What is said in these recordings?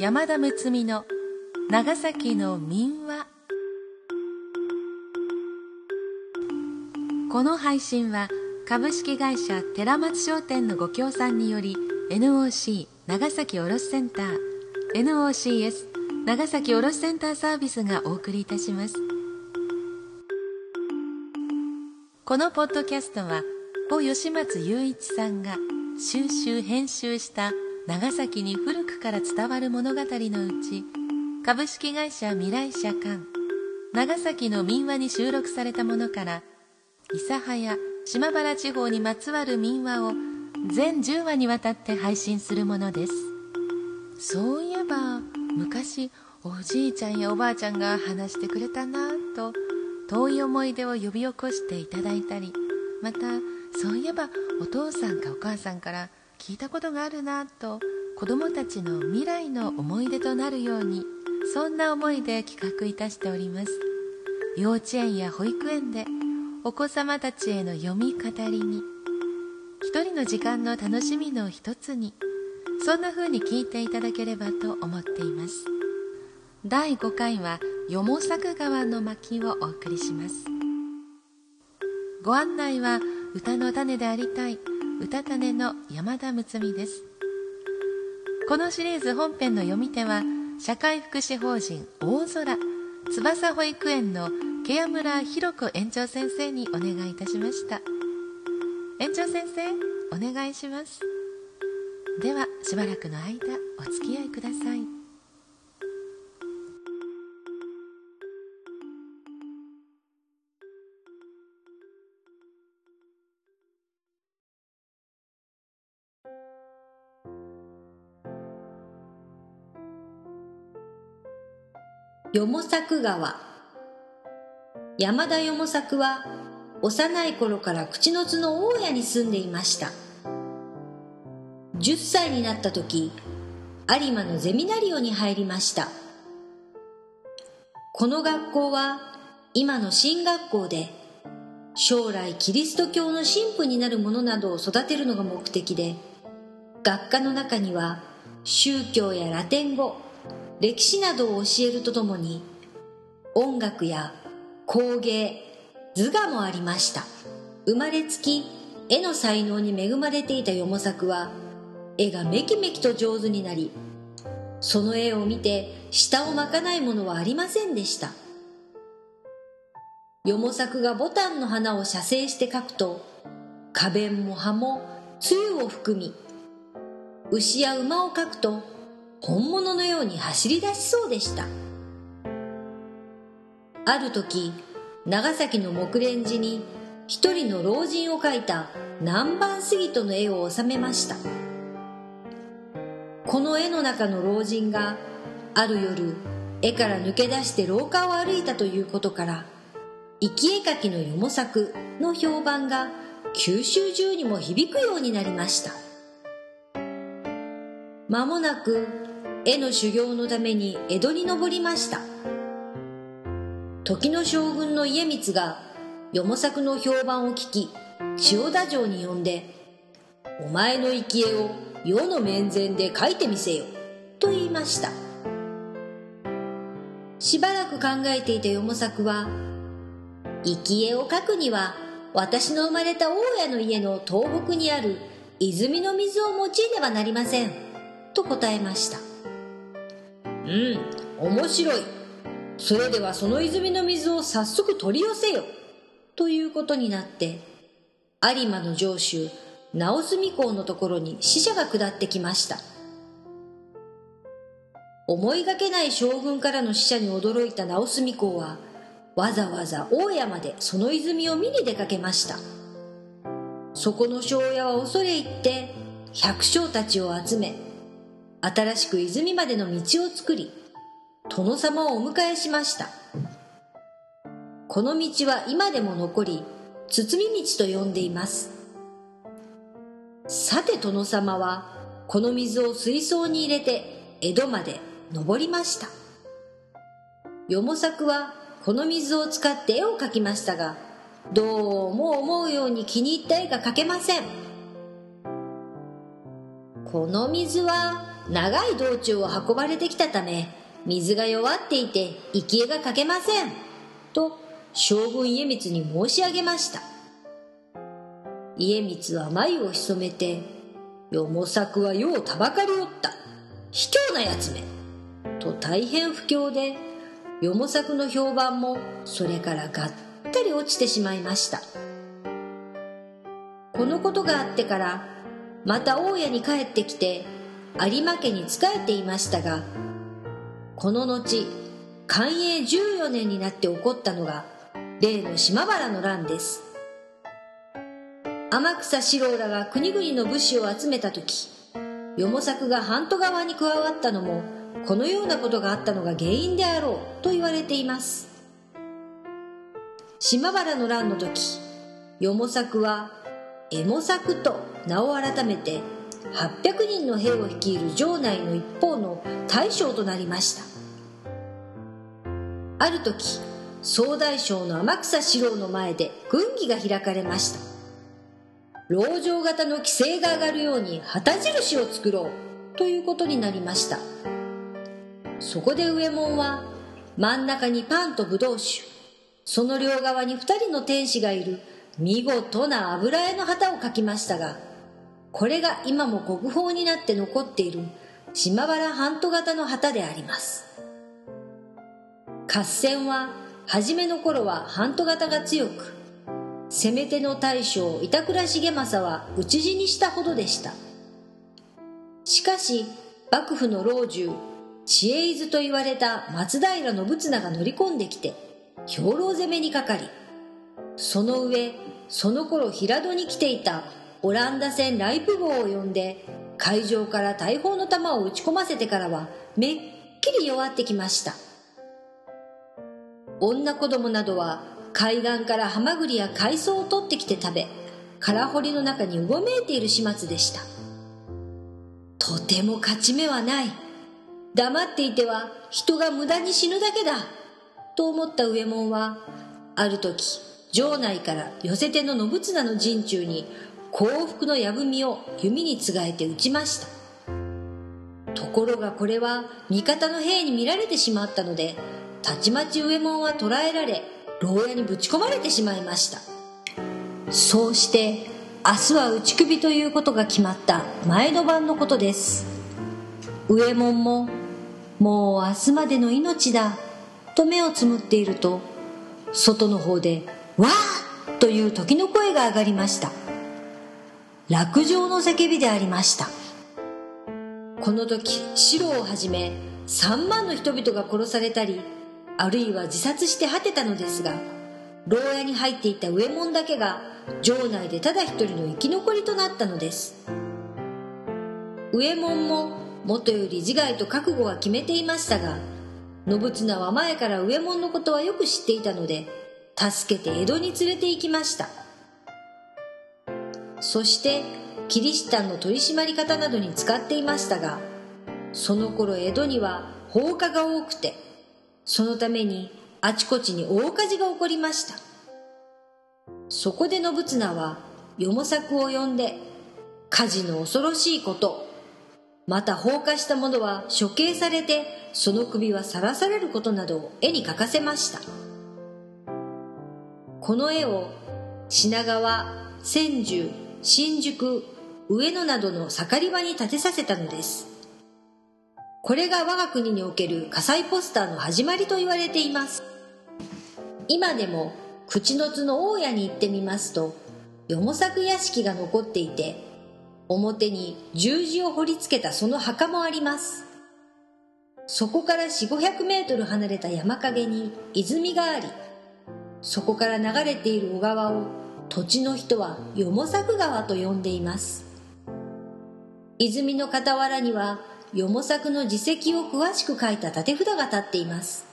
山田睦美の長崎の民話。この配信は株式会社寺松商店のご協賛により NOC 長崎卸センター NOCS 長崎卸センターサービスがお送りいたします。このポッドキャストは故吉松雄一さんが収集編集した長崎に古くから伝わる物語のうち株式会社未来社館長崎の民話に収録されたものから諫早島原地方にまつわる民話を全10話にわたって配信するものです。そういえば昔おじいちゃんやおばあちゃんが話してくれたなぁと遠い思い出を呼び起こしていただいたりまたそういえばお父さんかお母さんから聞いたことがあるなと子供たちの未来の思い出となるようにそんな思いで企画いたしております。幼稚園や保育園でお子様たちへの読み語りに一人の時間の楽しみの一つにそんな風に聞いていただければと思っています。第5回はよも作川の巻をお送りします。ご案内は歌の種でありたい歌種の山田睦美です。このシリーズ本編の読み手は社会福祉法人大空翼保育園のケア村弘子園長先生にお願いいたしました。園長先生お願いします。ではしばらくの間お付き合いください。作川。山田よも作は幼い頃から口の津の大家に住んでいました。10歳になった時有馬のゼミナリオに入りました。この学校は今の進学校で将来キリスト教の神父になる者などを育てるのが目的で学科の中には宗教やラテン語歴史などを教えるとともに音楽や工芸図画もありました。生まれつき絵の才能に恵まれていたよも作は絵がめきめきと上手になりその絵を見て舌を巻かないものはありませんでした。よも作がボタンの花を写生して描くと花弁も葉も露を含み牛や馬を描くと本物のように走り出しそうでした。ある時長崎の木蓮寺に一人の老人を描いた南蛮杉戸の絵を収めました。この絵の中の老人がある夜絵から抜け出して廊下を歩いたということから生き絵描きのよも作の評判が九州中にも響くようになりました。間もなく絵の修行のために江戸に登りました。時の将軍の家光がよも作の評判を聞き千代田城に呼んで「お前の生き絵を世の面前で描いてみせよ」と言いました。しばらく考えていたよも作は「生き絵を描くには私の生まれた大家の家の東北にある泉の水を用いねばなりません」と答えました。うん。面白い。それではその泉の水を早速取り寄せよ。ということになって有馬の城主直澄公のところに使者が下ってきました。思いがけない将軍からの使者に驚いた直澄公はわざわざ大家までその泉を見に出かけました。そこの庄屋は恐れ入って百姓たちを集め新しく泉までの道を作り殿様をお迎えしました。この道は今でも残り包み道と呼んでいます。さて殿様はこの水を水槽に入れて江戸まで登りました。よも作はこの水を使って絵を描きましたがどうも思うように気に入った絵が描けません。この水は長い道中を運ばれてきたため水が弱っていて生えがかけません。と将軍家光に申し上げました。家光は眉を潜めて「よも作は世をたばかりおった。卑怯なやつめ」と大変不況でよも作の評判もそれからがったり落ちてしまいました。このことがあってからまた大家に帰ってきて有馬家に仕えていましたがこの後寛永14年になって起こったのが例の島原の乱です。天草四郎らが国々の武士を集めた時よも作が半島側に加わったのもこのようなことがあったのが原因であろうと言われています。島原の乱の時よも作は右も作と名を改めて800人の兵を率いる城内の一方の大将となりました。ある時総大将の天草四郎の前で軍議が開かれました。籠城型の規制が上がるように旗印を作ろうということになりました。そこで上門は真ん中にパンとブドウ酒。その両側に2人の天使がいる見事な油絵の旗を描きましたがこれが今も国宝になって残っている島原半島型の旗であります。合戦は初めの頃は半島型が強く攻め手の大将板倉重政は討ち死にしたほどでした。しかし幕府の老中知恵図と言われた松平信綱が乗り込んできて兵糧攻めにかかりその上その頃平戸に来ていたオランダ船ライプ号を呼んで海上から大砲の弾を撃ち込ませてからはめっきり弱ってきました。女子供などは海岸からハマグリや海藻を取ってきて食べ空堀の中にうごめいている始末でした。とても勝ち目はない。黙っていては人が無駄に死ぬだけだ。と思った右衛門はある時城内から寄せ手の信綱の陣中に幸福の矢組を弓につがえて撃ちました。ところがこれは味方の兵に見られてしまったのでたちまち右衛門は捕らえられ牢屋にぶち込まれてしまいました。そうして明日は打ち首ということが決まった前の晩のことです。右衛門ももう明日までの命だと目をつむっていると外の方でわーという時の声が上がりました。落城の叫びでありました。この時四郎をはじめ3万の人々が殺されたりあるいは自殺して果てたのですが牢屋に入っていた右衛門だけが城内でただ一人の生き残りとなったのです。右衛門も元より自害と覚悟は決めていましたが信綱は前から右衛門のことはよく知っていたので助けて江戸に連れて行きました。そしてキリシタンの取り締まり方などに使っていましたがその頃江戸には放火が多くてそのためにあちこちに大火事が起こりました。そこで信綱はよも作を呼んで火事の恐ろしいことまた放火した者は処刑されてその首はさらされることなどを絵に描かせました。この絵を品川千住新宿上野などの盛り場に建てさせたのです。これが我が国における火災ポスターの始まりと言われています。今でも口の津の大家に行ってみますとよも作屋敷が残っていて表に十字を彫り付けたその墓もあります。そこから4 5 0 0メートル離れた山陰に泉がありそこから流れている小川を土地の人はよも作川と呼んでいます。泉の傍らにはよも作の自責を詳しく書いた立て札が立っています。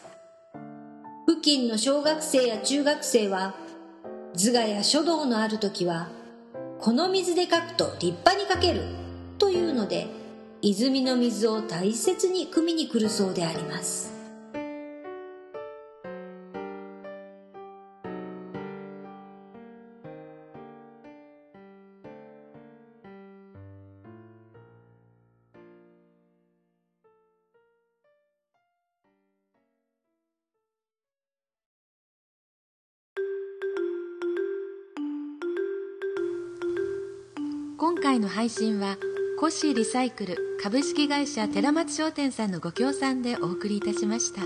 付近の小学生や中学生は図画や書道のある時はこの水で書くと立派に書けるというので泉の水を大切に汲みに来るそうであります。今回の配信はコシリサイクル株式会社寺松商店さんのご協賛でお送りいたしました。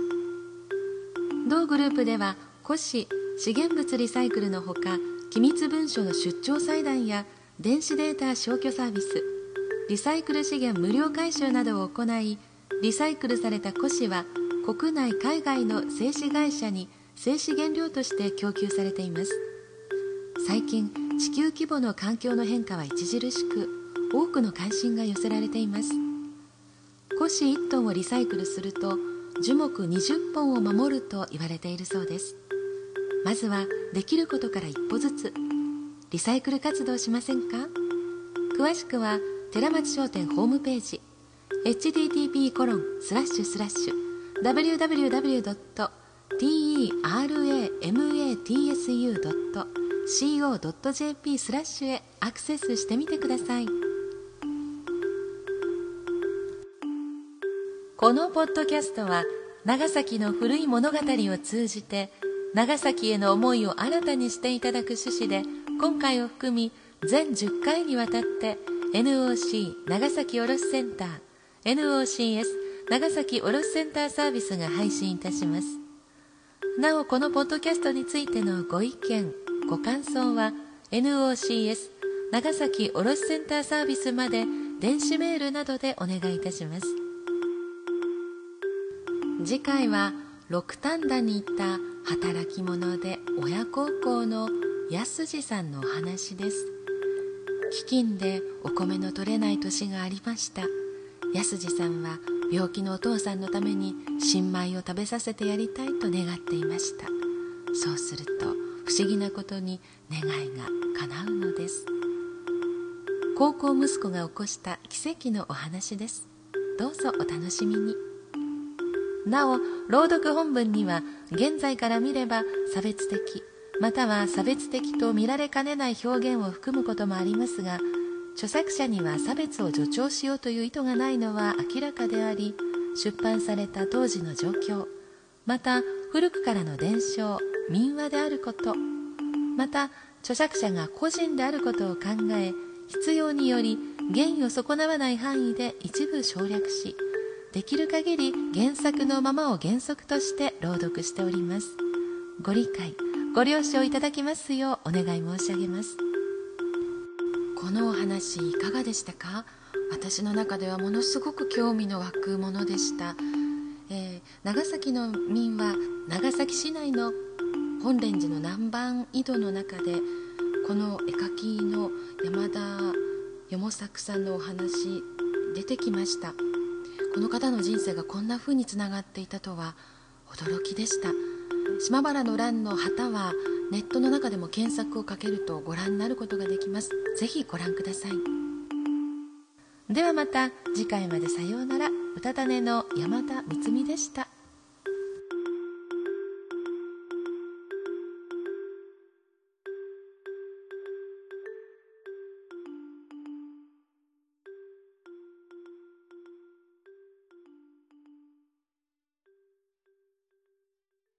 同グループではコシ資源物リサイクルのほか機密文書の出張裁断や電子データ消去サービスリサイクル資源無料回収などを行いリサイクルされた古紙は国内海外の製紙会社に製紙原料として供給されています。最近地球規模の環境の変化は著しく多くの関心が寄せられています古紙1トンをリサイクルすると樹木20本を守ると言われているそうですまずはできることから一歩ずつリサイクル活動しませんか？詳しくは寺町商店ホームページ http コロンスラッシュスラッシュ www。tema tseu co.jp スラッシュへアクセスしてみてください。このポッドキャストは長崎の古い物語を通じて長崎への思いを新たにしていただく趣旨で今回を含み全10回にわたって NOC 長崎卸センター NOCS 長崎卸センターサービスが配信いたします。なおこのポッドキャストについてのご意見ご感想は NOCS 長崎卸センターサービスまで電子メールなどでお願いいたします。次回は六反田にいた働き者で親孝行の安次さんのお話です。飢饉でお米の取れない年がありました。安次さんは病気のお父さんのために新米を食べさせてやりたいと願っていました。そうすると思議なことに願いが叶うのです。高校息子が起こした奇跡のお話です。どうぞお楽しみに。なお朗読本文には現在から見れば差別的または差別的と見られかねない表現を含むこともありますが著作者には差別を助長しようという意図がないのは明らかであり出版された当時の状況また古くからの伝承民話であること。また著作者が個人であることを考え必要により原意を損なわない範囲で一部省略しできる限り原作のままを原則として朗読しております。ご理解ご了承いただきますようお願い申し上げます。このお話いかがでしたか？私の中ではものすごく興味の湧くものでした、えー、長崎の民は長崎市内の本蓮寺の南蛮井戸の中でこの絵描きの山田よ作さんのお話出てきました。この方の人生がこんな風につながっていたとは驚きでした。島原の乱の旗はネットの中でも検索をかけるとご覧になることができます。ぜひご覧ください。ではまた次回まで。さようなら。歌種の山田睦美でした。